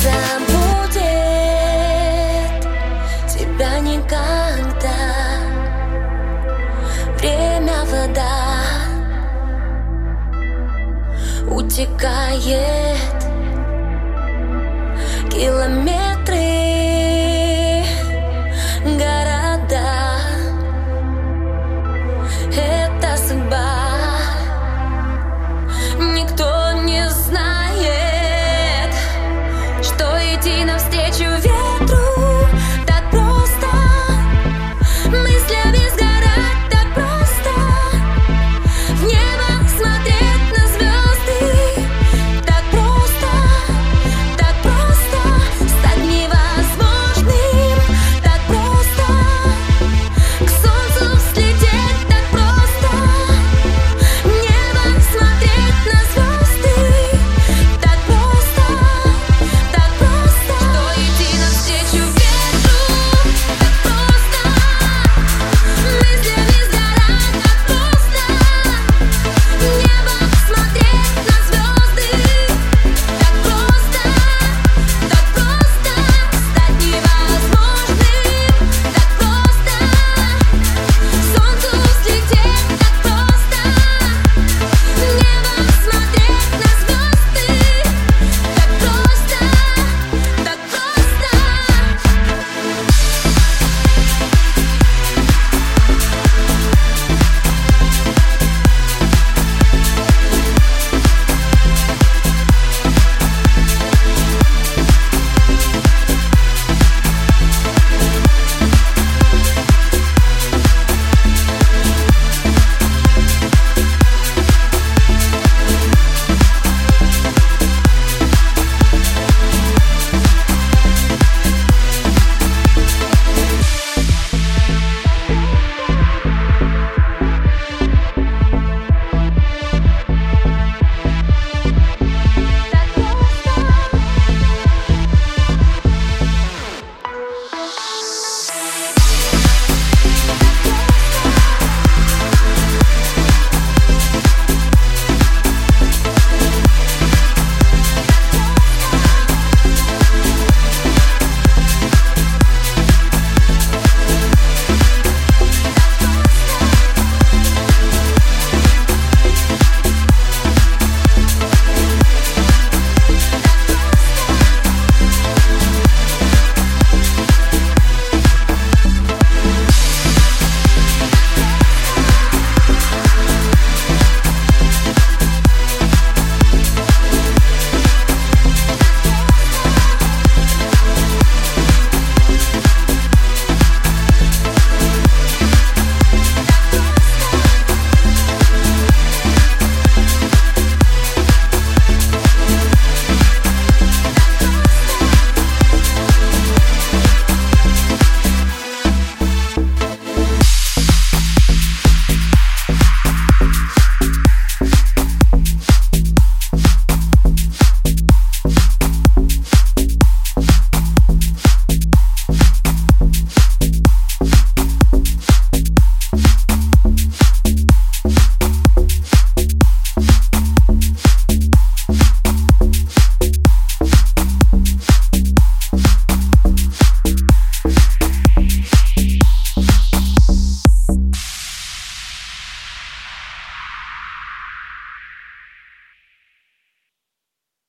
забудет тебя никогда. Время вода утекает километры.